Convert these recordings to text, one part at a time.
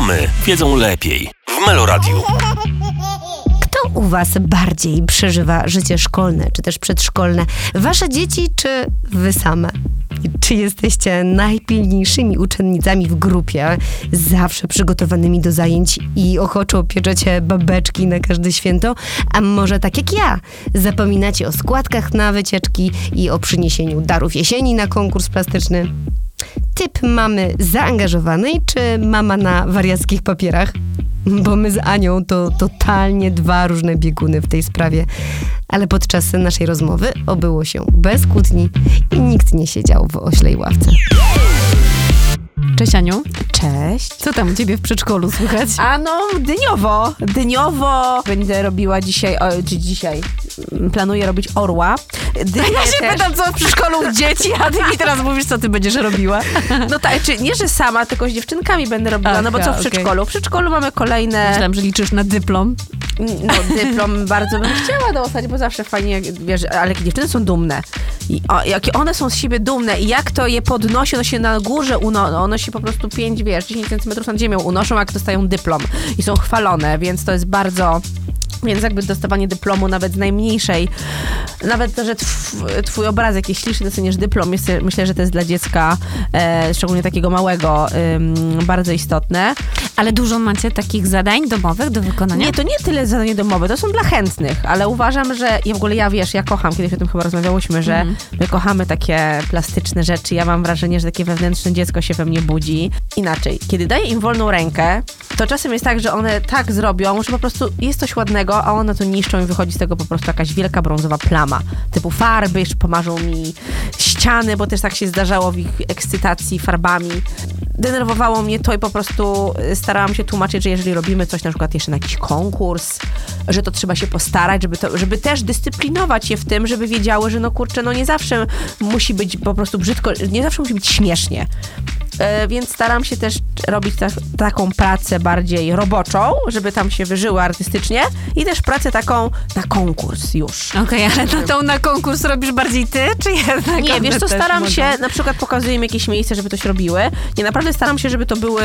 Mamy wiedzą lepiej. W Meloradiu. Kto u Was bardziej przeżywa życie szkolne, czy też przedszkolne? Wasze dzieci, czy Wy same? Czy jesteście najpilniejszymi uczennicami w grupie, zawsze przygotowanymi do zajęć i ochoczo pieczecie babeczki na każde święto? A może tak jak ja, zapominacie o składkach na wycieczki i o przyniesieniu darów jesieni na konkurs plastyczny? Typ mamy zaangażowanej, czy mama na wariackich papierach? Bo my z Anią to totalnie dwa różne bieguny w tej sprawie. Ale podczas naszej rozmowy obyło się bez kłótni i nikt nie siedział w oślej ławce. Cześć Aniu. Cześć. Co tam u ciebie w przedszkolu słychać? A no, dyniowo. Dyniowo będę robiła dzisiaj, o, czy dzisiaj, mm, planuję robić orła. Dynię Ja się też. pytam, co w przedszkolu u dzieci, a ty mi teraz mówisz, co ty będziesz robiła. No tak, czy nie, że sama, tylko z dziewczynkami będę robiła, no bo Aha, co w przedszkolu? W przedszkolu mamy kolejne, Myślałam, że liczysz na dyplom. No dyplom bardzo bym chciała dostać, bo zawsze fajnie, jak, wiesz, ale dziewczyny są dumne. I o, jakie one są z siebie dumne i jak to je podnosi, ono się na górze uno, ono się po prostu 5, wiesz, 10 centymetrów nad ziemią unoszą, jak dostają dyplom i są chwalone, więc to jest bardzo... Więc jakby dostawanie dyplomu nawet z najmniejszej, nawet to, że tw, twój obrazek jest śliczny, doceniesz dyplom, jest, myślę, że to jest dla dziecka, e, szczególnie takiego małego, ym, bardzo istotne. Ale dużo macie takich zadań domowych do wykonania? Nie, to nie tyle zadanie domowe, to są dla chętnych, ale uważam, że ja w ogóle ja wiesz, ja kocham, kiedyś o tym chyba rozmawiałyśmy, że my kochamy takie plastyczne rzeczy. Ja mam wrażenie, że takie wewnętrzne dziecko się we mnie budzi. Inaczej, kiedy daję im wolną rękę, to czasem jest tak, że one tak zrobią, że po prostu jest coś ładnego, a one to niszczą i wychodzi z tego po prostu jakaś wielka brązowa plama. Typu farby, jeszcze pomarzą mi ściany, bo też tak się zdarzało w ich ekscytacji farbami. Denerwowało mnie to i po prostu y, starałam się tłumaczyć, że jeżeli robimy coś na przykład jeszcze na jakiś konkurs, że to trzeba się postarać, żeby, to, żeby też dyscyplinować je w tym, żeby wiedziały, że no kurczę, no nie zawsze musi być po prostu brzydko, nie zawsze musi być śmiesznie. E, Więc staram się też robić ta, taką pracę bardziej roboczą, żeby tam się wyżyły artystycznie i też pracę taką na konkurs już. Okej, ale na tą na konkurs robisz bardziej ty, czy jednak Nie, wiesz co, staram mogą? się, na przykład pokazuję im jakieś miejsce, żeby coś robiły. Nie, naprawdę staram się, żeby to były,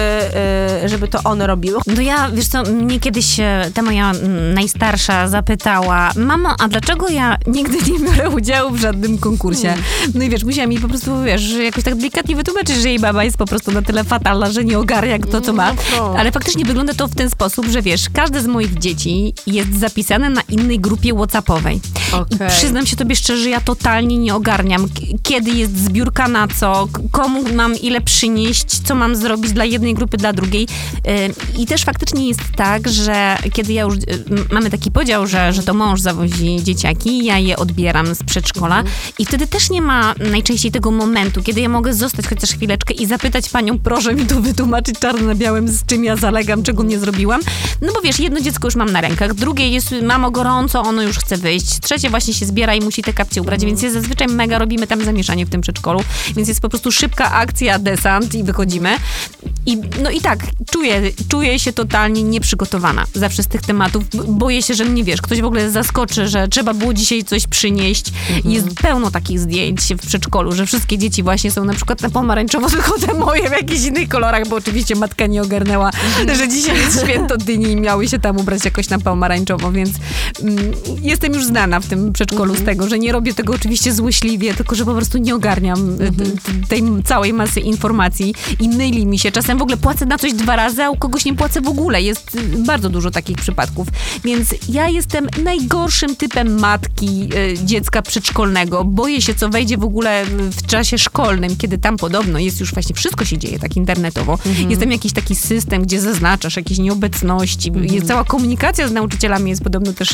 y, żeby to one robiły. No ja, wiesz co, mnie kiedyś e, ta moja mm, najstarsza zapytała, mamo, a dlaczego ja nigdy nie biorę udziału w żadnym konkursie? No i wiesz, musiałam mi po prostu, wiesz, jakoś tak delikatnie wytłumaczyć, że jej baba jest po prostu na tyle fatalna, że nie ogarnia to, co ma. No. Ale faktycznie wygląda to w ten sposób, że wiesz, każde z moich dzieci jest zapisane na innej grupie whatsappowej. I Okej. przyznam się tobie szczerze, ja totalnie nie ogarniam, kiedy jest zbiórka na co, komu mam ile przynieść, co mam zrobić dla jednej grupy, dla drugiej. I też faktycznie jest tak, że kiedy ja już, m- mamy taki podział, że, że to mąż zawozi dzieciaki, ja je odbieram z przedszkola i wtedy też nie ma najczęściej tego momentu, kiedy ja mogę zostać chociaż chwileczkę i zapytać panią, proszę mi tu wytłumaczyć czarno na białym, z czym ja zalegam, czego nie zrobiłam. No bo wiesz, jedno dziecko już mam na rękach, drugie jest, mamo gorąco, ono już chce wyjść, trzecie właśnie się zbiera i musi te kapcie ubrać, więc jest zazwyczaj mega robimy tam zamieszanie w tym przedszkolu, więc jest po prostu szybka akcja, desant i wychodzimy. I, no i tak, czuję, czuję się totalnie nieprzygotowana zawsze z tych tematów. Boję się, że mnie, wiesz, ktoś w ogóle zaskoczy, że trzeba było dzisiaj coś przynieść. Jest pełno takich zdjęć w przedszkolu, że wszystkie dzieci właśnie są na przykład na pomarańczowo, tylko moje w jakichś innych kolorach, bo oczywiście matka nie ogarnęła, że dzisiaj jest święto dyni i miały się tam ubrać jakoś na pomarańczowo, więc mm, jestem już znana w tym przedszkolu z tego, że nie robię tego oczywiście złośliwie, tylko że po prostu nie ogarniam y, t- tej całej masy informacji i myli mi się. Czasem w ogóle płacę na coś dwa razy, a u kogoś nie płacę w ogóle. Jest y, bardzo dużo takich przypadków. Więc ja jestem najgorszym typem matki y, dziecka przedszkolnego. Boję się, co wejdzie w ogóle w czasie szkolnym, kiedy tam podobno jest już właśnie wszystko się dzieje tak internetowo. Jest tam jakiś taki system, gdzie zaznaczasz jakieś nieobecności. Jest cała komunikacja z nauczycielami jest podobno też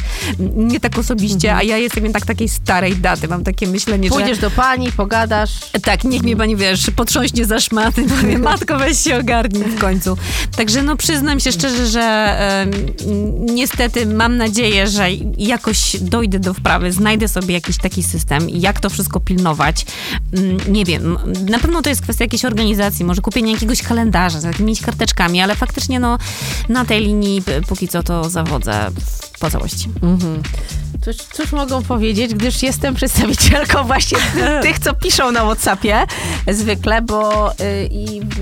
nie tak osobiście, a ja jestem jednak takiej starej daty. Mam takie myślenie, że... Pójdziesz do pani, pogadasz. Tak, niech mnie pani, wiesz, potrząśnie za szmaty, powie, matko, weź się ogarnij w końcu. Także no przyznam się szczerze, że niestety mam nadzieję, że jakoś dojdę do wprawy, znajdę sobie jakiś taki system jak to wszystko pilnować. Mm, Nie wiem, na pewno to jest kwestia jakiejś organizacji, może kupienia jakiegoś kalendarza z jakimiś karteczkami, ale faktycznie no na tej linii póki co to zawodzę po całości. Mhm. Cóż, cóż mogą powiedzieć, gdyż jestem przedstawicielką właśnie tych, co piszą na Whatsappie zwykle, bo y, i w,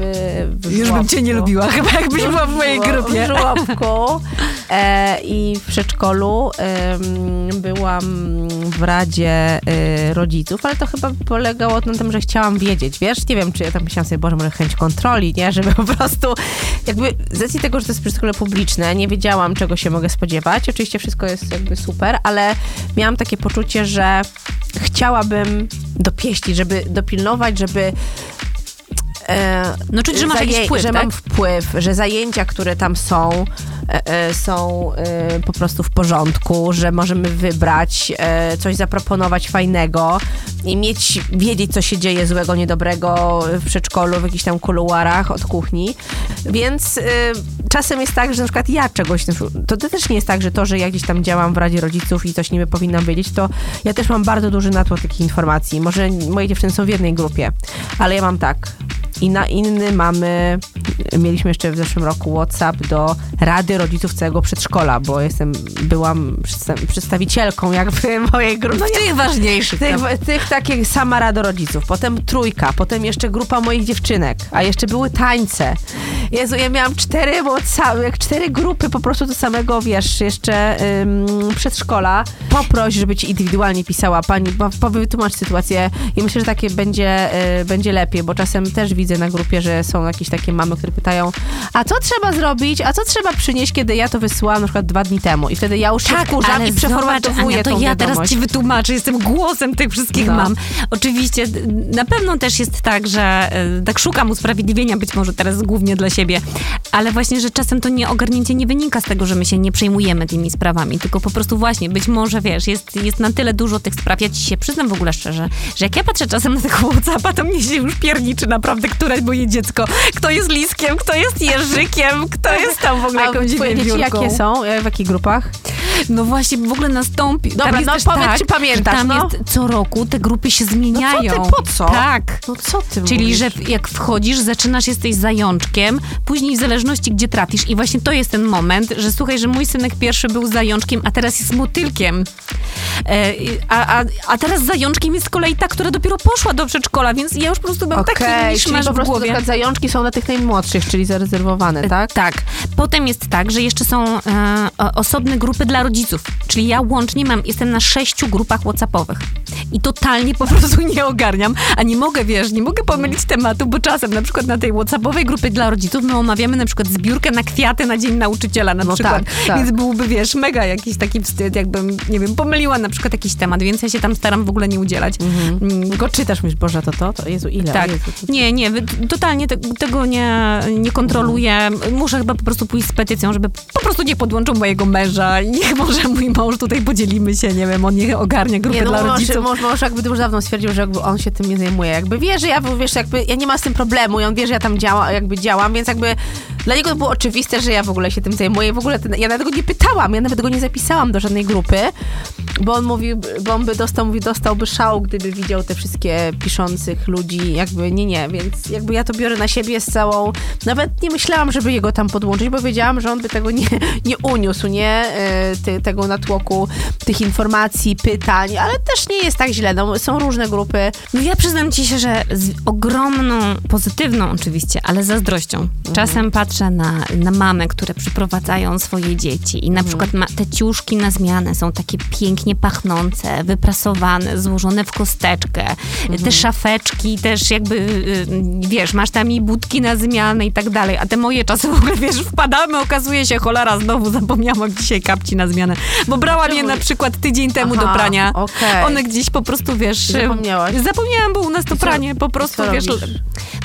w Już bym cię nie lubiła, chyba jakbyś była w mojej grupie. W żłobku e, i w przedszkolu em, byłam w Radzie e, Rodziców, ale to chyba polegało na tym, że chciałam wiedzieć, wiesz? Nie wiem, czy ja tam myślałam sobie, Boże, może chęć kontroli, nie? Żeby po prostu jakby z racji tego, że to jest przedszkole publiczne, nie wiedziałam, czego się mogę spodziewać. Oczywiście wszystko jest jakby super, ale miałam takie poczucie, że chciałabym dopieścić, żeby dopilnować, żeby No czuć, że masz jakiś wpływ, że tak? mam wpływ, że zajęcia, które tam są, e, e, są e, po prostu w porządku, że możemy wybrać, e, coś zaproponować fajnego i mieć, wiedzieć, co się dzieje złego, niedobrego w przedszkolu, w jakichś tam kuluarach od kuchni. Więc e, czasem jest tak, że na przykład ja czegoś, to też nie jest tak, że to, że ja gdzieś tam działam w Radzie Rodziców i coś niby powinnam wiedzieć, to ja też mam bardzo duży natłok takich informacji. Może moje dziewczyny są w jednej grupie, ale ja mam tak. I na inny mamy, mieliśmy jeszcze w zeszłym roku WhatsApp do Rady Rodziców całego przedszkola, bo jestem, byłam przedsta- przedstawicielką jakby mojej grupy. No tych ważniejszych. Tych, tam. tych takie sama Rada Rodziców, potem trójka, potem jeszcze grupa moich dziewczynek, a jeszcze były tańce. Jezu, ja miałam cztery WhatsApp, jak cztery grupy po prostu do samego, wiesz, jeszcze ym, przedszkola. Poproś, żeby ci indywidualnie pisała pani, bo, bo wytłumacz sytuację i myślę, że takie będzie, y, będzie lepiej, bo czasem też widzę na grupie, że są jakieś takie mamy, które pytają, a co trzeba zrobić, a co trzeba przynieść, kiedy ja to wysyłam na przykład dwa dni temu i wtedy ja już się wkurzam i przeformatowuję Tak, to ja wiadomość. teraz ci wytłumaczę, jestem głosem tych wszystkich No. mam. Oczywiście na pewno też jest tak, że e, tak szukam usprawiedliwienia, być może teraz głównie dla siebie, ale właśnie, że czasem to nieogarnięcie nie wynika z tego, że my się nie przejmujemy tymi sprawami, tylko po prostu właśnie, być może, wiesz, jest, jest na tyle dużo tych spraw, ja ci się przyznam w ogóle szczerze, że jak ja patrzę czasem na tego Whatsappa, to mnie się już pierniczy naprawdę, które moje dziecko, kto jest liskiem, kto jest jeżykiem, kto jest tam w ogóle A jakąś wiewiórką. jakie są? E, W jakich grupach? No właśnie, w ogóle nastąpi. Dobra, tam no powiedz, tak, czy pamiętasz, Tam no. jest co roku te grupy się zmieniają. No co ty, po co? Tak. No co ty Czyli, mówisz? że jak wchodzisz, zaczynasz, jesteś zajączkiem, później w zależności gdzie trafisz i właśnie to jest ten moment, że słuchaj, że mój synek pierwszy był zajączkiem, a teraz jest motylkiem. E, a, a, a teraz zajączkiem jest z kolei ta, która dopiero poszła do przedszkola, więc ja już po prostu taki misz czyli masz po prostu głowie. zajączki są dla tych najmłodszych, czyli zarezerwowane, tak? Tak. Potem jest tak, że jeszcze są e, osobne grupy dla rodziców. Czyli ja łącznie mam, jestem na sześciu grupach WhatsAppowych. I totalnie po prostu nie ogarniam, a nie mogę, wiesz, nie mogę pomylić tematu, bo czasem na przykład na tej WhatsAppowej grupie dla rodziców my omawiamy na przykład zbiórkę na kwiaty na Dzień Nauczyciela na No przykład. tak, tak. Więc byłby, wiesz, mega jakiś taki wstyd, jakbym, nie wiem, pomyliła na przykład jakiś temat, więc ja się tam staram w ogóle nie udzielać. Mm, Tylko czytasz, mówisz, Boże, to to? to Jezu, ile? tak. Jezu, to... Nie, nie, totalnie te, tego nie, nie kontroluję. Muszę chyba po prostu pójść z petycją, żeby po prostu nie podłączył mojego męża niech może mój mąż tutaj podzielimy się, nie wiem, on niech ogarnia grupę Nie, no dla rodziców. mąż, mąż jakby już dawno stwierdził, że jakby on się tym nie zajmuje. Jakby wie, że ja, wiesz, jakby ja nie mam z tym problemu i on wie, że ja tam działa, jakby działam, więc jakby dla niego to było oczywiste, że ja w ogóle się tym zajmuję. W ogóle ten, ja nawet go nie pytałam, ja nawet go nie zapisałam do żadnej grupy, bo on mówił, bo on by dostał, mówi, dostałby szału, gdyby widział te wszystkie piszących ludzi, jakby nie, nie, więc jakby ja to biorę na siebie z całą, nawet nie myślałam, żeby jego tam podłączyć, bo wiedziałam, że on by tego nie, nie uniósł, nie, E, ty, tego natłoku tych informacji, pytań, ale też nie jest tak źle, no, są różne grupy. No ja przyznam ci się, że z ogromną, pozytywną oczywiście, ale zazdrością. Czasem patrzę na, na mamy, które przyprowadzają swoje dzieci i na przykład ma, te ciuszki na zmianę są takie pięknie pachnące, wyprasowane, złożone w kosteczkę. Te szafeczki też jakby, y, wiesz, masz tam i budki na zmianę i tak dalej, a te moje czasem w ogóle, wiesz, wpadamy, okazuje się, cholera, znowu zapomniałam dzisiaj kapci na zmianę, bo brałam je na przykład tydzień temu do Aha, prania. okej. One gdzieś po prostu, wiesz... Zapomniałaś? Zapomniałam, bo u nas to co- pranie po prostu, wiesz...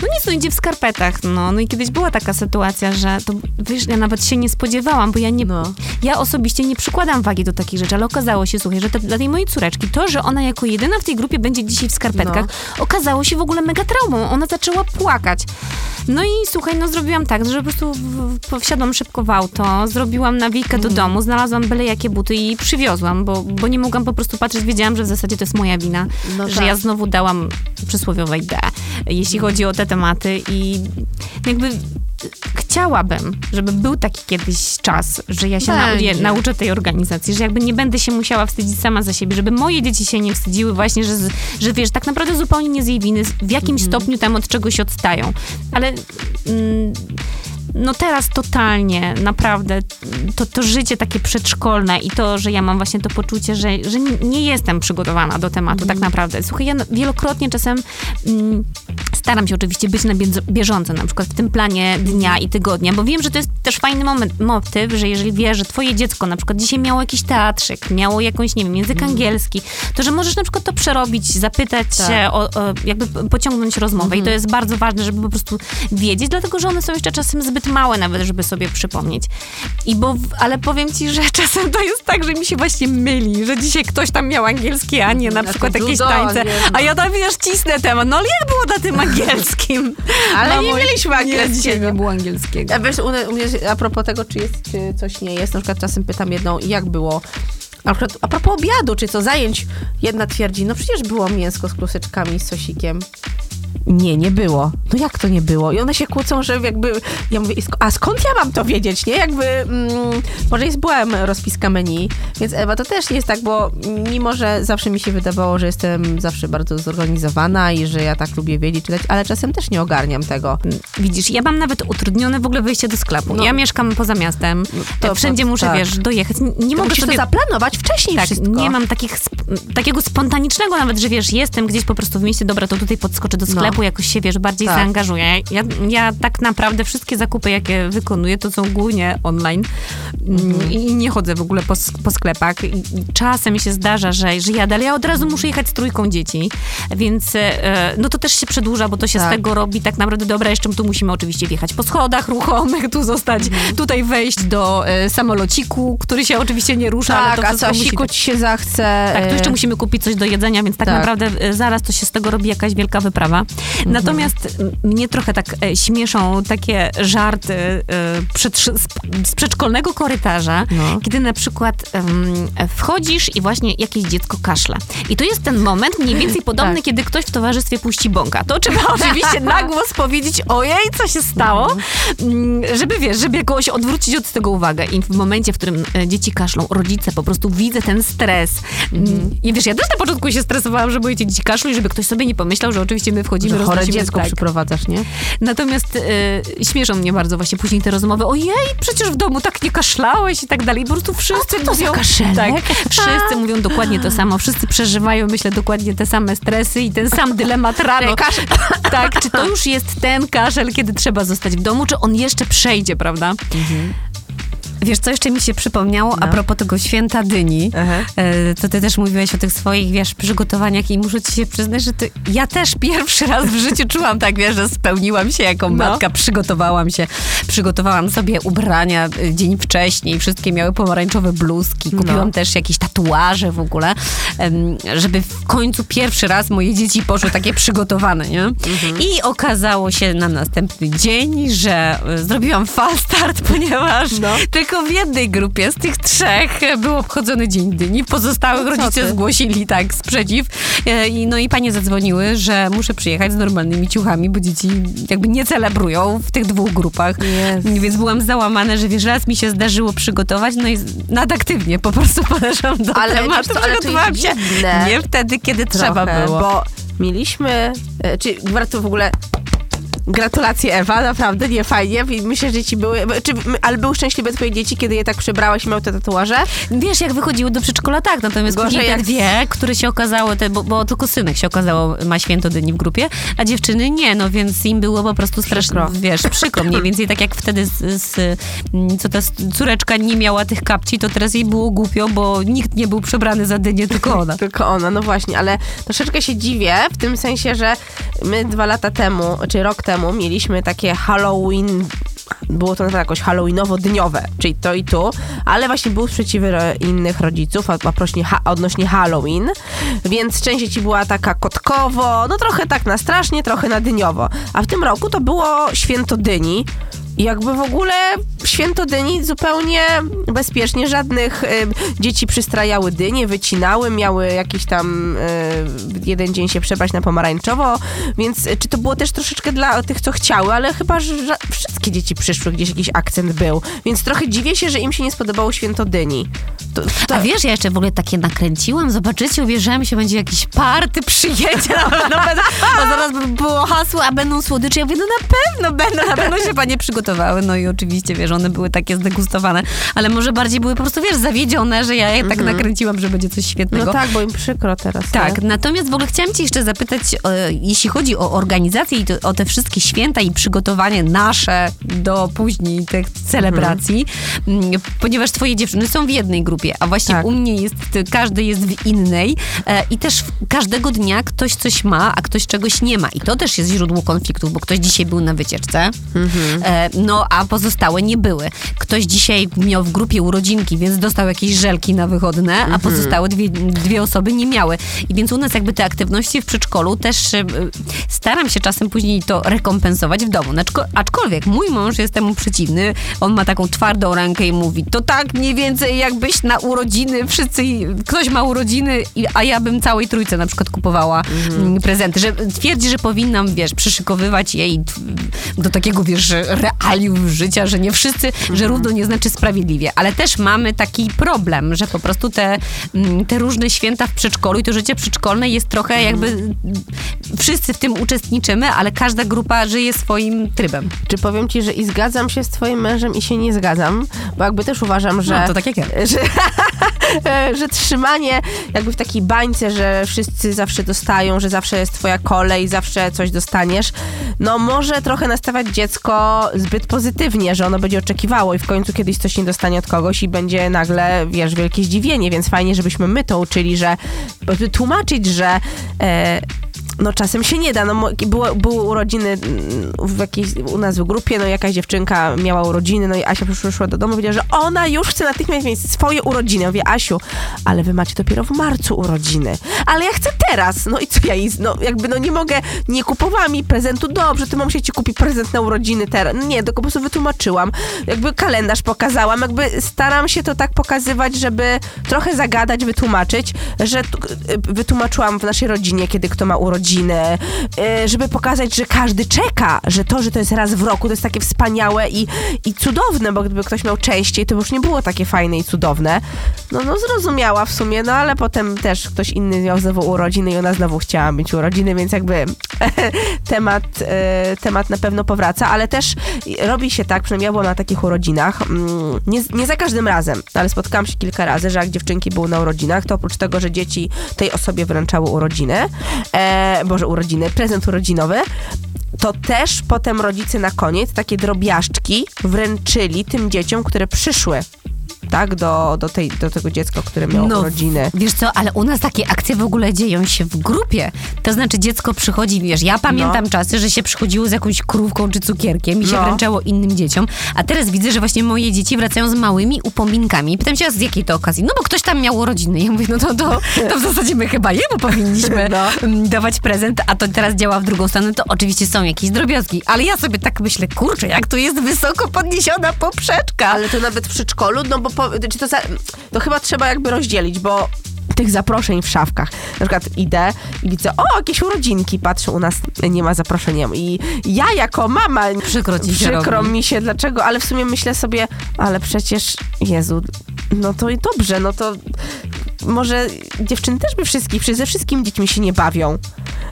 No nic, no idzie w skarpetach, no. No i kiedyś była taka sytuacja, że to, wiesz, ja nawet się nie spodziewałam, bo ja nie... No. Ja osobiście nie przykładam wagi do takich rzeczy, ale okazało się, słuchaj, że to dla tej mojej córeczki, to, że ona jako jedyna w tej grupie będzie dzisiaj w skarpetkach, No. okazało się w ogóle mega traumą. Ona zaczęła płakać. No i słuchaj, no zrobiłam tak, że po prostu wsiadłam szybko w auto, zrobiłam nawijkę Mhm. do domu, znalazłam byle jakie buty i przywiozłam, bo, bo nie mogłam po prostu patrzeć, wiedziałam, że w zasadzie to jest moja wina, No że tak. ja znowu dałam przysłowiowej D, jeśli chodzi o te tematy i jakby chciałabym, żeby był taki kiedyś czas, że ja się nauczę, tej organizacji, że jakby nie będę się musiała wstydzić sama za siebie, żeby moje dzieci się nie wstydziły właśnie, że, że wiesz, tak naprawdę zupełnie nie z jej winy, w jakimś stopniu tam od czegoś odstają. Ale mm, no teraz totalnie, naprawdę, to, to życie takie przedszkolne i to, że ja mam właśnie to poczucie, że, że nie- jestem przygotowana do tematu, tak naprawdę. Słuchaj, ja wielokrotnie czasem mm, staram się oczywiście być na bieżąco, na przykład w tym planie dnia i tygodnia, bo wiem, że to jest też fajny moment, motyw, że jeżeli wiesz, że twoje dziecko na przykład dzisiaj miało jakiś teatrzyk, miało jakąś, nie wiem, język angielski, to że możesz na przykład to przerobić, zapytać Tak. się, o, o, jakby pociągnąć rozmowę i to jest bardzo ważne, żeby po prostu wiedzieć, dlatego, że one są jeszcze czasem zbyt małe nawet, żeby sobie przypomnieć. I bo, ale powiem ci, że czasem to jest tak, że mi się właśnie myli, że dzisiaj ktoś tam miał angielski, a nie na przykład jakieś tańce, a ja tam, wiesz, cisnę temat, no ale jak było na tym angielskim? Ale Mamo, nie mieliśmy Nie, angielskiego. dzisiaj nie było angielskiego. A wiesz, u, mnie, a propos tego, czy jest, czy coś nie jest, na przykład czasem pytam jedną, jak było. Przykład, a propos obiadu, czy co zajęć, jedna twierdzi, no przecież było mięsko z kluseczkami, z sosikiem. Nie, nie było. No jak to nie było? I one się kłócą, że jakby, ja mówię, "I sk- a skąd ja mam to wiedzieć, nie? Jakby, mm, może jest byłem rozpiska menu, więc Ewa, to też jest tak, bo mimo, że zawsze mi się wydawało, że jestem zawsze bardzo zorganizowana i że ja tak lubię wiedzieć, czytać, ale czasem też nie ogarniam tego. Widzisz, ja mam nawet utrudnione w ogóle wyjście do sklepu. No. Ja mieszkam poza miastem, to wszędzie muszę, tak. wiesz, dojechać. Nie, nie mogę sobie... to zaplanować wcześniej Tak, wszystko. nie mam takich, sp- takiego spontanicznego nawet, że wiesz, jestem gdzieś po prostu w mieście, dobra, to tutaj podskoczę do sklepu, jakoś się, wiesz, bardziej Tak. zaangażuję. Ja, ja tak naprawdę wszystkie zakupy, jakie wykonuję, to są głównie online mm. i nie chodzę w ogóle po, po sklepach. Czasem mi się zdarza, że, że jadę, ale ja od razu muszę jechać z trójką dzieci, więc e, no to też się przedłuża, bo to się Tak. z tego robi tak naprawdę dobra, jeszcze tu musimy oczywiście wjechać po schodach ruchomych, tu zostać, Mhm. tutaj wejść do e, samolociku, który się oczywiście nie rusza, ale Tak, to a wszystko co, siku ci się zachce. tak, tu e, jeszcze musimy kupić coś do jedzenia, więc tak, Tak. naprawdę e, zaraz to się z tego robi jakaś wielka wyprawa. Mhm. Natomiast mnie trochę tak e, śmieszą takie żarty e, przedsz- z- przedszkolnego korytarza, No. kiedy na przykład wchodzisz i właśnie jakieś dziecko kaszle. I to jest ten moment mniej więcej podobny, Tak. kiedy ktoś w towarzystwie puści bąka. To trzeba oczywiście na głos powiedzieć, ojej, co się stało, Mm, żeby wiesz, żeby jakoś odwrócić od tego uwagę. I w momencie, w którym e, dzieci kaszlą, rodzice po prostu widzę ten stres. Mm, I wiesz, ja też na początku się stresowałam, że moje dzieci kaszlą i żeby ktoś sobie nie pomyślał, że oczywiście my wchodzimy, że chore dziecko tak. przyprowadzasz, nie? Natomiast e, śmieszą mnie bardzo właśnie później te rozmowy. Ojej, przecież w domu tak nie kaszlałeś i tak dalej. I po prostu wszyscy co to mówią... kaszelek? Tak, wszyscy mówią dokładnie to samo. Wszyscy przeżywają, myślę, dokładnie te same stresy i ten sam dylemat rano. Kaszel. Tak, czy to już jest ten kaszel, kiedy trzeba zostać w domu, czy on jeszcze przejdzie, prawda? Wiesz, co jeszcze mi się przypomniało a No. propos tego święta dyni? Aha. E, To ty też mówiłeś o tych swoich, wiesz, przygotowaniach i muszę ci się przyznać, że to ja też pierwszy raz w życiu czułam tak, wiesz, że spełniłam się jako No. matka, przygotowałam się, przygotowałam sobie ubrania e, dzień wcześniej, wszystkie miały pomarańczowe bluzki, kupiłam No. też jakieś tatuaże w ogóle, żeby w końcu pierwszy raz moje dzieci poszły takie przygotowane, nie? I okazało się na następny dzień, że e, zrobiłam fal start, ponieważ No. tylko w jednej grupie z tych trzech e, był obchodzony Dzień Dyni. Pozostałych No rodzice ty? zgłosili tak sprzeciw. E, I, no i panie zadzwoniły, że muszę przyjechać z normalnymi ciuchami, bo dzieci jakby nie celebrują w tych dwóch grupach. Jezu. Więc byłam załamana, że wiesz, raz mi się zdarzyło przygotować, no i nadaktywnie po prostu podeszłam do Ale tematu, co, ale to przygotowałam się nie wtedy, kiedy trzeba Trochę, było. Bo mieliśmy, e, czy warto w ogóle... Gratulacje Ewa, naprawdę nie fajnie. Myślę, że ci były. Czy, ale były szczęśliwe twoje dzieci, kiedy je tak przebrałaś i miały te tatuaże? Wiesz, jak wychodziły do przedszkola, tak, natomiast Gorzej później te jak- dwie, które się okazało, te, bo, bo tylko synek się okazało, ma święto dyni w grupie, a dziewczyny nie, no więc im było po prostu strasznie, Przykro. wiesz, przykro, mniej więcej tak jak wtedy, z, z, mm, co ta córeczka nie miała tych kapci, to teraz jej było głupio, bo nikt nie był przebrany za dynię, tylko ona. Tylko ona, no właśnie, ale troszeczkę się dziwię w tym sensie, że my dwa lata temu, czy rok temu mieliśmy takie Halloween, było to jakoś Halloweenowo-dniowe, czyli to i tu, ale właśnie były sprzeciwy ro- innych rodziców odnośnie, odnośnie Halloween, więc część dzieci była taka kotkowo, no trochę tak na strasznie, trochę na dyniowo, a w tym roku to było święto dyni, jakby w ogóle święto dyni zupełnie bezpiecznie. Żadnych y, dzieci przystrajały dynie, wycinały, miały jakiś tam y, jeden dzień się przebrać na pomarańczowo, więc czy to było też troszeczkę dla tych, co chciały, ale chyba, że wszystkie dzieci przyszły, gdzieś jakiś akcent był, więc trochę dziwię się, że im się nie spodobało święto dyni. To, to, A wiesz, ja jeszcze w ogóle takie nakręciłam, zobaczycie, uwierzyłam się, będzie jakiś party, przyjedzie, pewno będą, a zaraz by było hasło, a będą słodycze. Ja mówię, no na pewno będą, na pewno się panie No i oczywiście, wiesz, one były takie zdegustowane, ale może bardziej były po prostu, wiesz, zawiedzione, że ja je tak nakręciłam, że będzie coś świetnego. no tak, bo im przykro teraz. Tak, nie? natomiast w ogóle chciałam cię jeszcze zapytać, e, jeśli chodzi o organizację i to, o te wszystkie święta i przygotowanie nasze do później tych celebracji, mm, ponieważ twoje dziewczyny są w jednej grupie, a właśnie Tak. u mnie jest, każdy jest w innej e, i też każdego dnia ktoś coś ma, a ktoś czegoś nie ma i to też jest źródło konfliktów, bo ktoś dzisiaj był na wycieczce, e, no a pozostałe nie były. Ktoś dzisiaj miał w grupie urodzinki, więc dostał jakieś żelki na wychodne, a pozostałe dwie, dwie osoby nie miały. I więc u nas jakby te aktywności w przedszkolu też e, staram się czasem później to rekompensować w domu. Aczko- Aczkolwiek mój mąż jest temu przeciwny. On ma taką twardą rękę i mówi, to tak mniej więcej jakbyś na urodziny, wszyscy, ktoś ma urodziny, a ja bym całej trójce na przykład kupowała mm, prezenty. Że twierdzi, że powinnam, wiesz, przyszykowywać jej do takiego, wiesz, realiów życia, że nie wszyscy, że równo nie znaczy sprawiedliwie. Ale też mamy taki problem, że po prostu te, mm, te różne święta w przedszkolu i to życie przedszkolne jest trochę jakby wszyscy w tym uczestniczymy, ale każda grupa żyje swoim trybem. Czy powiem ci, że i zgadzam się z twoim mężem i się nie zgadzam, bo jakby też uważam, że... No, to tak jak ja. że, że trzymanie jakby w takiej bańce, że wszyscy zawsze dostają, że zawsze jest twoja kolej, zawsze coś dostaniesz, no może trochę nastawiać dziecko zbyt pozytywnie, że ono będzie oczekiwało i w końcu kiedyś coś nie dostanie od kogoś i będzie nagle, wiesz, wielkie zdziwienie, więc fajnie, żebyśmy my to uczyli, że tłumaczyć, że e, no czasem się nie da. No, było, były urodziny mm, w jakiejś, u nas w grupie, no jakaś dziewczynka miała urodziny, no i Asia przyszła do domu i powiedziała, że ona już chce natychmiast mieć swoje urodziny. Ja mówię, Asiu, ale wy macie dopiero w marcu urodziny. Ale ja chcę teraz. No i co ja jej, no jakby no nie mogę, nie kupowałam mi prezentu, dobrze, ty mamusia ci kupi prezent na urodziny teraz. Nie, tylko po prostu wytłumaczyłam. Jakby kalendarz pokazałam, jakby staram się to tak pokazywać, żeby trochę zagadać, wytłumaczyć, że y, wytłumaczyłam w naszej rodzinie, kiedy kto ma urodziny, y, żeby pokazać, że każdy czeka, że to, że to jest raz w roku, to jest takie wspaniałe i, i cudowne, bo gdyby ktoś miał częściej, to by już nie było takie fajne i cudowne. No, no zrozumiała w sumie, no ale potem też ktoś inny miał znowu urodziny i ona znowu chciała mieć urodziny, więc jakby temat, e, temat na pewno powraca, ale też robi się tak, przynajmniej ja byłam na takich urodzinach, mm, nie, nie za każdym razem, ale spotkałam się kilka razy, że jak dziewczynki były na urodzinach, to oprócz tego, że dzieci tej osobie wręczały urodziny, e, boże urodziny, prezent urodzinowy, to też potem rodzice na koniec takie drobiażdżki wręczyli tym dzieciom, które przyszły tak, do, do, tej, do tego dziecka, które miało urodziny. Wiesz co, ale u nas takie akcje w ogóle dzieją się w grupie. To znaczy dziecko przychodzi, wiesz, ja pamiętam No. czasy, że się przychodziło z jakąś krówką czy cukierkiem i się No. wręczało innym dzieciom, a teraz widzę, że właśnie moje dzieci wracają z małymi upominkami. Pytam się, z jakiej to okazji? No bo ktoś tam miał urodziny. Ja mówię, no to, to, to w zasadzie my chyba jemu powinniśmy No. mm, dawać prezent, a to teraz działa w drugą stronę, to oczywiście są jakieś drobiazgi. Ale ja sobie tak myślę, kurczę, jak tu jest wysoko podniesiona poprzeczka. Ale to nawet w przedszkolu, no bo po, czy to, za, to chyba trzeba jakby rozdzielić, bo tych zaproszeń w szafkach. Na przykład idę i widzę, o, jakieś urodzinki, patrzę, u nas nie ma zaproszenia. I ja jako mama, Przykro ci się przykro robi. mi się, dlaczego, ale w sumie myślę sobie, ale przecież, Jezu, no to i dobrze, no to może dziewczyny też by wszystkich, ze wszystkimi dziećmi się nie bawią.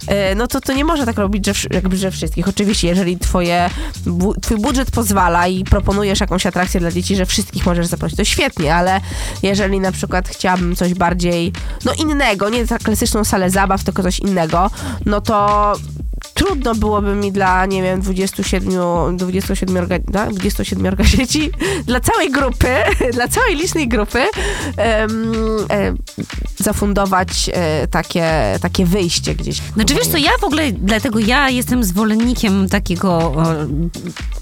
E, No to to nie można tak robić, że, jakby, że wszystkich. Oczywiście, jeżeli twoje, bu, twój budżet pozwala i proponujesz jakąś atrakcję dla dzieci, że wszystkich możesz zaprosić, to świetnie, ale jeżeli na przykład chciałabym coś bardziej, no innego, nie tak klasyczną salę zabaw, tylko coś innego, no to trudno byłoby mi dla, nie wiem, 27, 27, orga- tak? 27 dzieci, dla całej grupy, dla całej licznej grupy e, zafundować e, takie, takie wyjście gdzieś. Znaczy wiesz co, ja w ogóle, dlatego ja jestem zwolennikiem takiego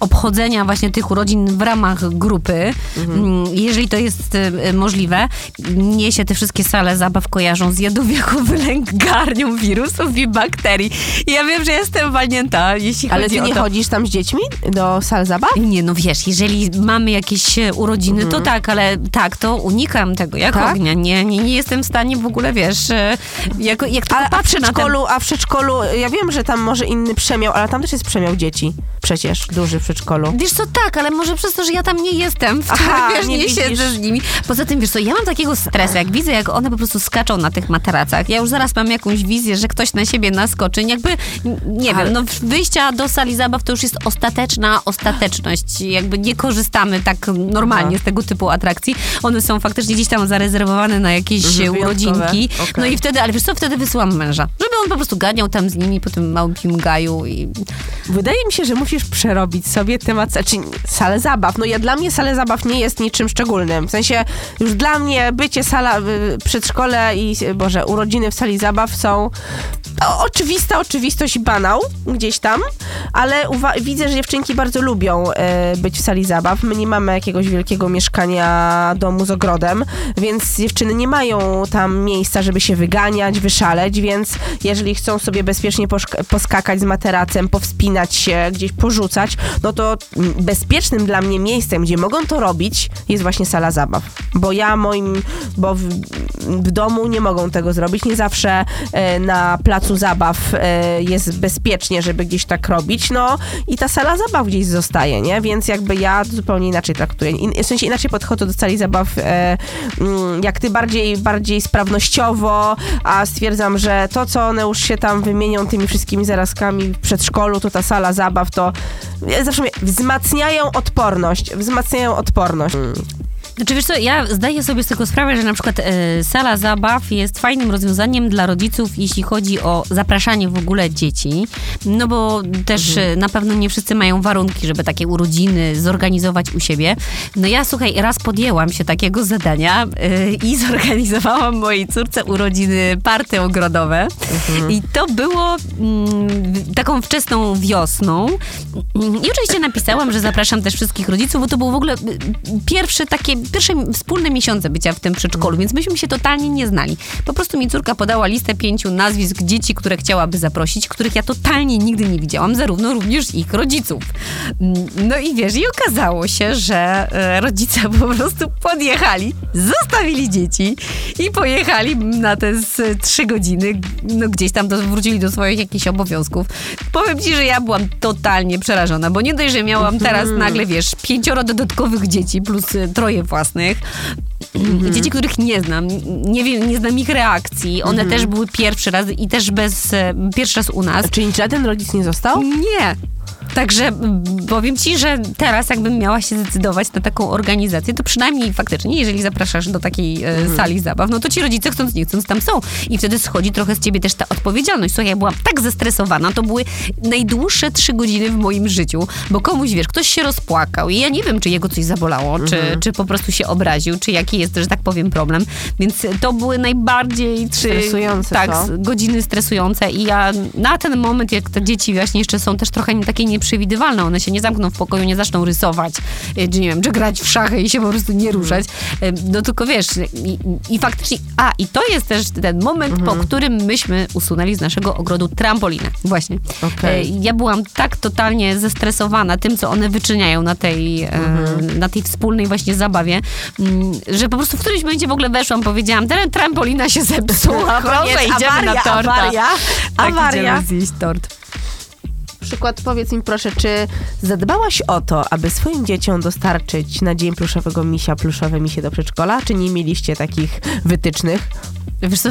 obchodzenia właśnie tych urodzin w ramach grupy, Mm, jeżeli to jest e, możliwe. Mnie się te wszystkie sale zabaw kojarzą z jadowieku wylęgarnią wirusów i bakterii. I ja wiem, że ja jestem walnięta, jeśli Ale chodzi ty o nie to. chodzisz tam z dziećmi do sal zabaw? Nie, no wiesz, jeżeli mamy jakieś e, urodziny, to tak, ale tak, to unikam tego jak Tak? ognia. Nie, nie, nie jestem w stanie w ogóle, wiesz, e, jak, jak tylko Ale a w patrzę na ten... przedszkolu, a w przedszkolu, ja wiem, że tam może inny przemiał, ale tam też jest przemiał dzieci. Przecież, duży w przedszkolu. Wiesz co, tak, ale może przez to, że ja tam nie jestem, w Aha, wiesz, nie nie, widzisz. siedzę z nimi. Poza tym, wiesz co, ja mam takiego stresu, jak widzę, jak one po prostu skaczą na tych materacach. Ja już zaraz mam jakąś wizję, że ktoś na siebie naskoczy. Jakby, n- nie Ale- wiem, no wyjścia do sali zabaw to już jest ostateczna ostateczność. Jakby nie korzystamy tak normalnie Aha. z tego typu atrakcji. One są faktycznie gdzieś tam zarezerwowane na jakieś Mhm, wyjątkowe. urodzinki. Okej. No i wtedy, ale wiesz co, wtedy wysyłam męża, żeby on po prostu gadniał tam z nimi po tym małym gaju i Wydaje mi się, że musisz przerobić sobie temat, znaczy salę zabaw. No ja dla mnie salę zabaw nie jest niczym szczególnym. W sensie już dla mnie bycie sala, y, przedszkole i, boże, urodziny w sali zabaw są to oczywista oczywistość i banał gdzieś tam, ale widzę, że dziewczynki bardzo lubią e, być w sali zabaw. My nie mamy jakiegoś wielkiego mieszkania, domu z ogrodem, więc dziewczyny nie mają tam miejsca, żeby się wyganiać, wyszaleć, więc jeżeli chcą sobie bezpiecznie poskakać z materacem, powspinać się, gdzieś porzucać, no to bezpiecznym dla mnie miejscem, gdzie mogą to robić, jest właśnie sala zabaw. Bo ja moim, bo w, w domu nie mogą tego zrobić, nie zawsze e, na placu zabaw e, jest bezpiecznie, żeby gdzieś tak robić, no i ta sala zabaw gdzieś zostaje, nie? Więc jakby ja zupełnie inaczej traktuję, In, w sensie inaczej podchodzę do sali zabaw, e, mm, jak ty bardziej, bardziej sprawnościowo, a stwierdzam, że to, co one już się tam wymienią tymi wszystkimi zarazkami w przedszkolu, to ta sala zabaw, to zawsze wzmacniają odporność, wzmacniają odporność. Znaczy wiesz co, ja zdaję sobie z tego sprawę, że na przykład e, sala zabaw jest fajnym rozwiązaniem dla rodziców, jeśli chodzi o zapraszanie w ogóle dzieci, no bo też e, na pewno nie wszyscy mają warunki, żeby takie urodziny zorganizować u siebie. No ja słuchaj, raz podjęłam się takiego zadania e, i zorganizowałam mojej córce urodziny party ogrodowe. I to było mm, taką wczesną wiosną. I oczywiście napisałam, że zapraszam też wszystkich rodziców, bo to był w ogóle pierwsze takie, pierwsze wspólne miesiące bycia w tym przedszkolu, więc myśmy się totalnie nie znali. Po prostu mi córka podała listę pięciu nazwisk dzieci, które chciałaby zaprosić, których ja totalnie nigdy nie widziałam, zarówno również ich rodziców. Mm, No i wiesz, i okazało się, że e, rodzice po prostu podjechali, zostawili dzieci i pojechali na te trzy godziny, no gdzieś tam do, wrócili do swoich jakichś obowiązków. Powiem ci, że ja byłam totalnie przerażona, bo nie dość, że miałam teraz nagle, wiesz, pięcioro dodatkowych dzieci plus y, troje własnych. Dzieci, których nie znam, nie wiem, nie znam ich reakcji. One też były pierwszy raz i też bez, e, pierwszy raz u nas. Czyli żaden rodzic nie został? Nie. Także powiem ci, że teraz jakbym miała się zdecydować na taką organizację, to przynajmniej faktycznie, jeżeli zapraszasz do takiej e, sali zabaw, no to ci rodzice chcąc nie chcąc tam są. I wtedy schodzi trochę z ciebie też ta odpowiedzialność. Słuchaj, ja byłam tak zestresowana, to były najdłuższe trzy godziny w moim życiu, bo komuś, wiesz, ktoś się rozpłakał i ja nie wiem, czy jego coś zabolało, czy, czy po prostu się obraził, czy jaki jest, że tak powiem, problem. Więc to były najbardziej trzy... Stresujące, Tak, s- godziny stresujące i ja na ten moment, jak te dzieci właśnie jeszcze są też trochę takie nieprzewidywalne, one się nie zamkną w pokoju, nie zaczną rysować, y, czy nie wiem, czy grać w szachy i się po prostu nie ruszać, y, no tylko wiesz, i, i faktycznie, a i to jest też ten moment, po którym myśmy usunęli z naszego ogrodu trampolinę, właśnie. Okej. Y, Ja byłam tak totalnie zestresowana tym, co one wyczyniają na tej, e, na tej wspólnej właśnie zabawie, mm, że po prostu w którymś momencie w ogóle weszłam, powiedziałam, ten trampolina się zepsuła, proszę, idziemy awaria, na torta. awaria, tak, awaria. idziemy zjeść tort. Przykład, powiedz mi proszę, czy zadbałaś o to, aby swoim dzieciom dostarczyć na dzień pluszowego misia pluszowe misie do przedszkola, czy nie mieliście takich wytycznych? Wiesz co,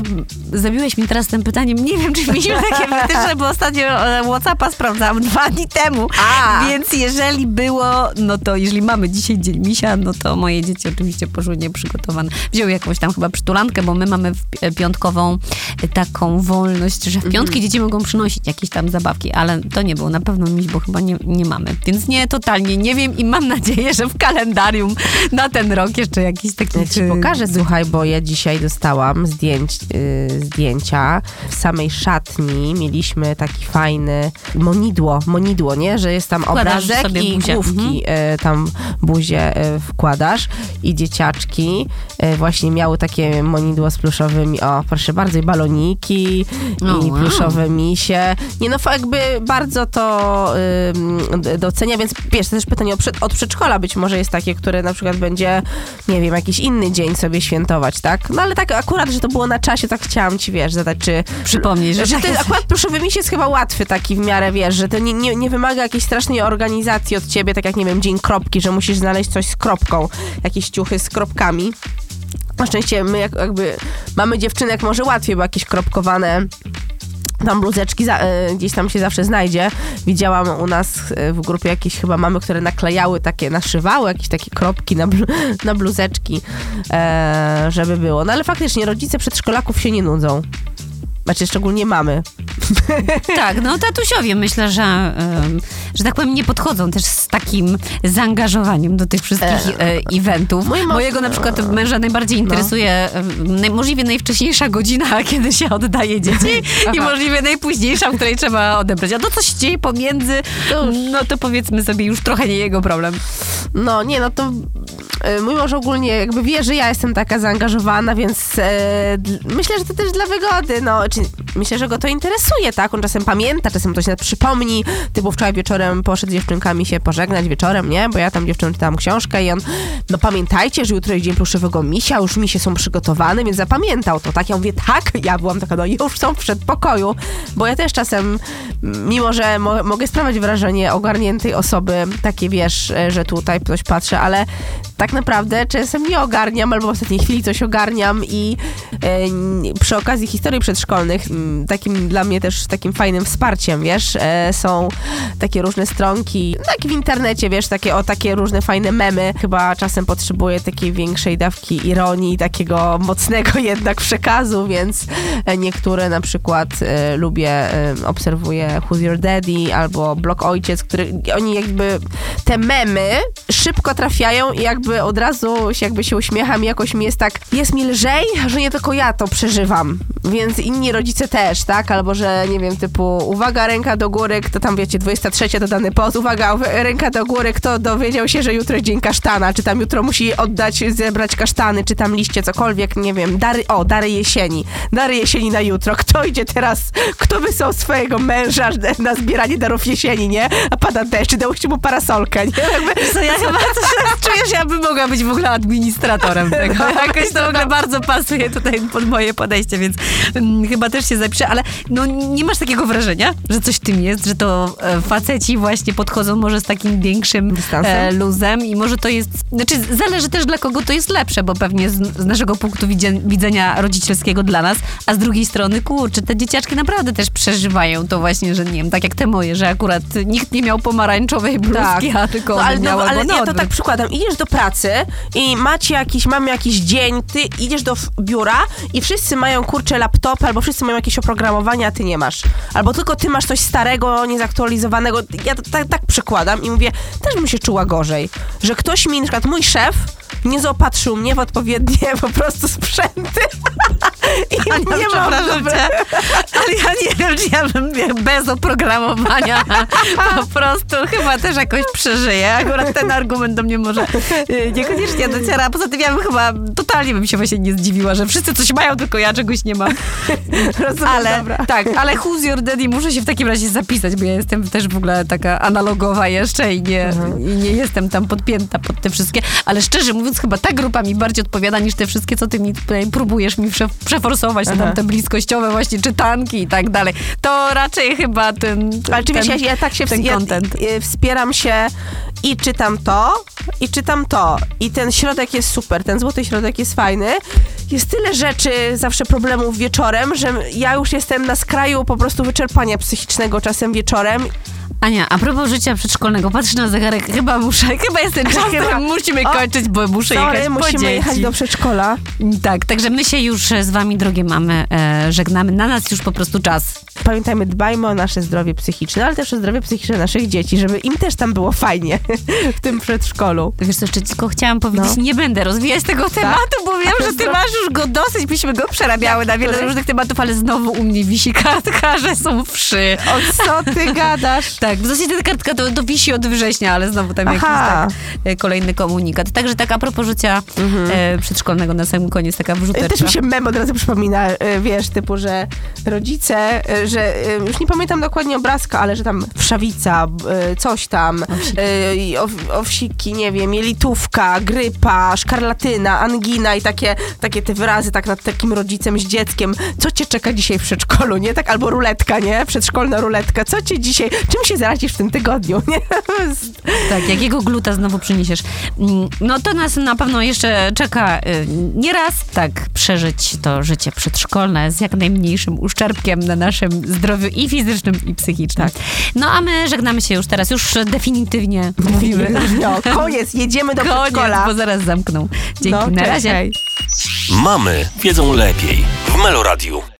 zabiłeś mi teraz tym pytaniem. Nie wiem, czy mieliśmy takie wytyczne, bo ostatnio e, Whatsappa sprawdzałam dwa dni temu. A. Więc jeżeli było, no to jeżeli mamy dzisiaj dzień misia, no to moje dzieci oczywiście poszły nieprzygotowane. Wzięły jakąś tam chyba przytulankę, bo my mamy pi- piątkową e, taką wolność, że w piątki dzieci mogą przynosić jakieś tam zabawki, ale to nie był na pewno miś, bo chyba nie, nie mamy. Więc nie, totalnie nie wiem i mam nadzieję, że w kalendarium na ten rok jeszcze jakiś taki... Ja ci e, pokażę, słuchaj, bo ja dzisiaj dostałam zdjęcie zdjęć, y, zdjęcia. W samej szatni mieliśmy taki fajny monidło, monidło, nie? Że jest tam Wkładasz obrazek i buzię. główki y, tam buzię y, wkładasz i dzieciaczki y, właśnie miały takie monidło z pluszowymi, o proszę bardzo, i baloniki, O, i wow. pluszowe misie. Nie no, jakby bardzo to docenia, więc wiesz, to też pytanie od przedszkola być może jest takie, które na przykład będzie, nie wiem, jakiś inny dzień sobie świętować, tak? No ale tak akurat, że to było na czasie, tak chciałam ci, wiesz, zadać, czy... Przypomnij, że Że tak ten jest. akurat pluszowy miś jest chyba łatwy taki w miarę, wiesz, że to nie, nie, nie wymaga jakiejś strasznej organizacji od ciebie, tak jak, nie wiem, dzień kropki, że musisz znaleźć coś z kropką, jakieś ciuchy z kropkami. Na szczęście my jak, jakby mamy dziewczynek może łatwiej, bo jakieś kropkowane tam bluzeczki za, e, gdzieś tam się zawsze znajdzie. Widziałam u nas e, w grupie jakieś chyba mamy, które naklejały takie, naszywały jakieś takie kropki na, na bluzeczki, e, żeby było. No ale faktycznie rodzice przedszkolaków się nie nudzą. Znaczy, szczególnie mamy. Tak, no tatusiowie myślę, że, że tak powiem, nie podchodzą też z takim zaangażowaniem do tych wszystkich e, eventów. Mój mąż- Mojego na przykład męża najbardziej interesuje em, naj, możliwie najwcześniejsza godzina, kiedy się oddaje dzieci i możliwie najpóźniejsza, w której trzeba odebrać. A to, co się dzieje pomiędzy, no to powiedzmy sobie już trochę nie jego problem. No nie, no to e, mój mąż ogólnie jakby wie, że ja jestem taka zaangażowana, więc e, myślę, że to też dla wygody, no. Czy, myślę, że go to interesuje, tak? On czasem pamięta, czasem to się przypomni, typu wczoraj wieczorem poszedł z dziewczynkami się pożegnać wieczorem, nie? Bo ja tam dziewczynom czytałam książkę i on, no pamiętajcie, że jutro jest dzień pluszowego misia, już misie są przygotowane, więc zapamiętał to, tak? Ja mówię, tak, ja byłam taka, no już są w przedpokoju, bo ja też czasem, mimo że mo mogę sprawiać wrażenie ogarniętej osoby, takie wiesz, e, że tutaj ktoś patrzy, ale tak naprawdę czasem nie ogarniam, albo w ostatniej chwili coś ogarniam i e, przy okazji historii przedszkolnych, takim dla mnie też takim fajnym wsparciem, wiesz, e, są takie różne stronki, tak w internecie, wiesz, takie o takie różne fajne memy. Chyba czasem potrzebuję takiej większej dawki ironii, takiego mocnego jednak przekazu, więc e, niektóre na przykład e, lubię, obserwuję Who's Your Daddy albo Blog Ojciec, który oni jakby te memy szybko trafiają i jakby od razu się, jakby się uśmiecham i jakoś mi jest tak, jest mi lżej, że nie tylko ja to przeżywam, więc inni rodzice też, tak? Albo, że nie wiem, typu uwaga, ręka do góry, kto tam wiecie, 23 to dany post, uwaga, uwa- ręka do góry, kto dowiedział się, że jutro jest dzień kasztana, czy tam jutro musi oddać, zebrać kasztany, czy tam liście, cokolwiek, nie wiem, dary, o, dary jesieni, dary jesieni na jutro, kto idzie teraz, kto wysłał swojego męża na zbieranie darów jesieni, nie? A pada deszcz, dałyście mu parasolkę, nie? Jakby, Co ja chyba coś czuję, że ja bym mogła być w ogóle administratorem tego. Jakoś to w ogóle bardzo pasuje tutaj pod moje podejście, więc mm, chyba też się zapiszę, ale no nie masz takiego wrażenia, że coś tym jest, że to e, faceci właśnie podchodzą może z takim większym Dystansem? e, luzem i może to jest, znaczy zależy też dla kogo to jest lepsze, bo pewnie z, z naszego punktu widzenia rodzicielskiego dla nas, a z drugiej strony, kurczę, te dzieciaczki naprawdę też przeżywają to właśnie, że nie wiem, tak jak te moje, że akurat nikt nie miał pomarańczowej bluzki, a tylko no, ale, no, miały ale ja to tak przykładam. Idziesz do pracy i macie jakiś, mamy jakiś dzień, ty idziesz do biura i wszyscy mają kurczę laptop, albo wszyscy mają jakieś oprogramowanie, a ty nie masz. Albo tylko ty masz coś starego, niezaktualizowanego. Ja tak, tak przykładam i mówię, też bym się czuła gorzej, że ktoś mi, na przykład mój szef, nie zaopatrzył mnie w odpowiednie po prostu sprzęty. I Ania, nie mam przepraszam dobre- cię, ale ja nie wiem, czy ja bym bez oprogramowania po prostu chyba też jakoś przeżyję. Akurat ten argument do mnie może y, niekoniecznie dociera. Poza tym ja bym chyba totalnie bym się właśnie nie zdziwiła, że wszyscy coś mają, tylko ja czegoś nie mam. Rozumiem, Ale dobra. tak, ale Who's Your Daddy muszę się w takim razie zapisać, bo ja jestem też w ogóle taka analogowa jeszcze i nie, Mhm. i nie jestem tam podpięta pod te wszystkie, ale szczerze mówiąc chyba ta grupa mi bardziej odpowiada niż te wszystkie, co ty mi tutaj próbujesz mi prze, przeforsować, Aha. tam te bliskościowe właśnie czytanki i tak dalej. To raczej chyba ten Ale czy wiesz, ja, ja tak się ten ja, y, wspieram się i czytam to, i czytam to. I ten środek jest super, ten złoty środek jest fajny. Jest tyle rzeczy, zawsze problemów wieczorem, że ja już jestem na skraju po prostu wyczerpania psychicznego czasem wieczorem. Ania, a propos życia przedszkolnego, patrz na zegarek, chyba muszę, chyba jest ten czas, Chyba. chyba. musimy kończyć, bo muszę jechać Sorry, po musimy dzieci. jechać do przedszkola. Tak, także my się już z wami, drogie mamy, e, żegnamy. Na nas już po prostu czas pamiętajmy, dbajmy o nasze zdrowie psychiczne, ale też o zdrowie psychiczne naszych dzieci, żeby im też tam było fajnie w tym przedszkolu. Wiesz co, jeszcze tylko chciałam powiedzieć, No. nie będę rozwijać tego tematu, bo wiem, że ty masz już go dosyć, byśmy go przerabiały na wiele różnych tematów, ale znowu u mnie wisi kartka, że są wszy. O co ty gadasz? Tak, w zasadzie ta kartka to, to wisi od września, ale znowu tam jakiś tak, e, kolejny komunikat. Także tak a propos życia e, przedszkolnego na sam koniec, taka wrzuteczka. Też mi się mem od razu przypomina, y, wiesz, typu, że rodzice, y, że już nie pamiętam dokładnie obrazka, ale że tam wszawica, coś tam, y, i ow, owsiki, nie wiem, jelitówka, grypa, szkarlatyna, angina i takie, takie te wyrazy tak nad takim rodzicem z dzieckiem. Co cię czeka dzisiaj w przedszkolu, nie? Tak, albo ruletka, nie? Przedszkolna ruletka. Co cię dzisiaj, czym się zarazisz w tym tygodniu, nie? Tak, jakiego gluta znowu przyniesiesz. Mm, No to nas na pewno jeszcze czeka y, nie raz tak przeżyć to życie przedszkolne z jak najmniejszym uszczerbkiem na naszym zdrowiu i fizycznym, i psychicznym. No a my żegnamy się już teraz, już definitywnie mówimy. No, koniec, jedziemy do Koniec, przedszkola. bo zaraz zamkną. Dzięki, No, na cześć, razie. hej. Mamy wiedzą lepiej w Meloradiu.